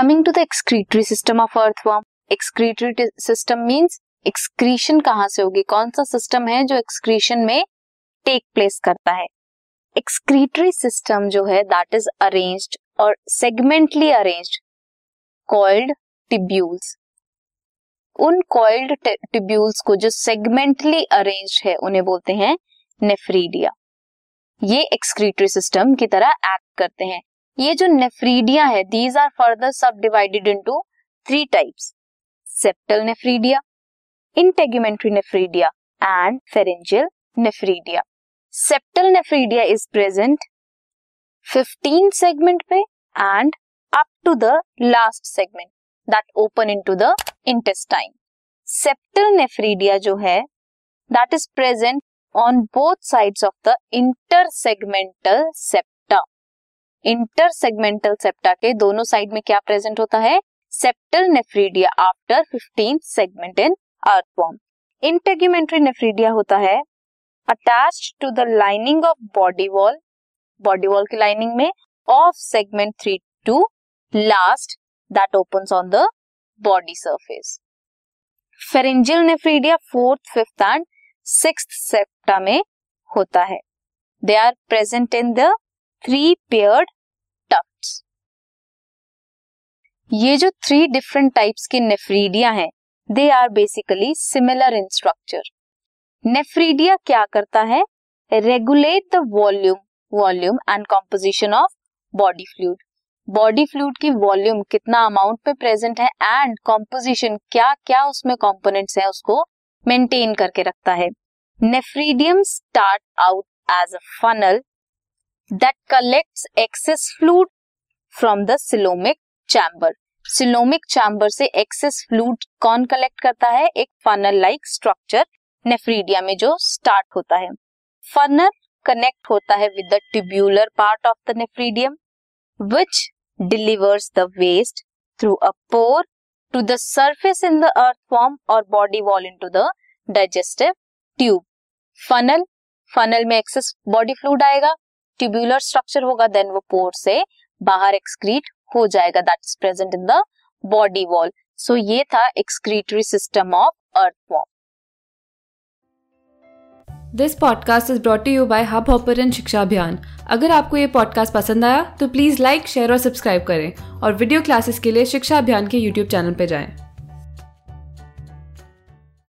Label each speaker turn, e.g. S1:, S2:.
S1: Coming to the excretory system of earthworm excretory system means excretion कहाँ से होगी? कौन सा सिस्टम है जो एक्सक्रीशन में टेक प्लेस करता है? एक्सक्रीटरी सिस्टम जो है दैट इज़ अरेंज्ड और सेगमेंटली अरेंज्ड कॉल्ड टिब्यूल्स उन कॉइल्ड टिब्यूल्स को जो सेगमेंटली अरेंज है, उन्हें बोलते हैं नेफ्रीडिया ये एक्सक्रीटरी सिस्टम की तरह एक्ट करते हैं। ये जो नेफ्रीडिया है these are further subdivided into three types septal nephridia integumentary nephridia and pharyngeal nephridia septal nephridia is present 15 segment पे and up to the last segment that open into the intestine septal nephridia जो है that is present on both sides of the intersegmental septa intersegmental septa के दोनों side में क्या present होता है? Septal nephridia after 15 segment in earthworm integumentary nephridia होता है। Attached to the lining of body wall body wall की lining में of segment three to last that open on the body surface pharyngeal nephridia fourth fifth and six septa में होता है। They are present in the three paired tufts ये जो three different types के nephridia हैं they are basically similar in structure nephridia क्या करता है? Regulate the volume volume and composition of body fluid body fluid की वॉल्यूम कितना amount पे प्रेजेंट है एंड कॉम्पोजिशन क्या क्या उसमें कॉम्पोनेंट्स हैं उसको मेंटेन करके रखता है. Nephridium start out as a funnel that collects excess fluid from the coelomic chamber coelomic chamber से एक्सेस फ्लूड कौन कलेक्ट करता है? एक फनल लाइक स्ट्रक्चर नेफ्रीडिया में जो स्टार्ट होता है। फनल कनेक्ट होता है with the tubular part of the nephridium which delivers the waste through a pore to the surface in the earthworm और body wall into the digestive tube funnel funnel में excess body fluid आएगा। Tubular structure होगा then वो pore से बाहर excrete हो जाएगा. That is present in the body wall so ये था excretory system of earthworm
S2: this podcast is brought you by Hub Hopper शिक्षा अभियान अगर आपको ये पॉडकास्ट पसंद आया तो प्लीज़ लाइक शेयर और सब्सक्राइब करें और वीडियो क्लासेस के लिए शिक्षा अभियान के यूट्यूब चैनल पर जाएँ।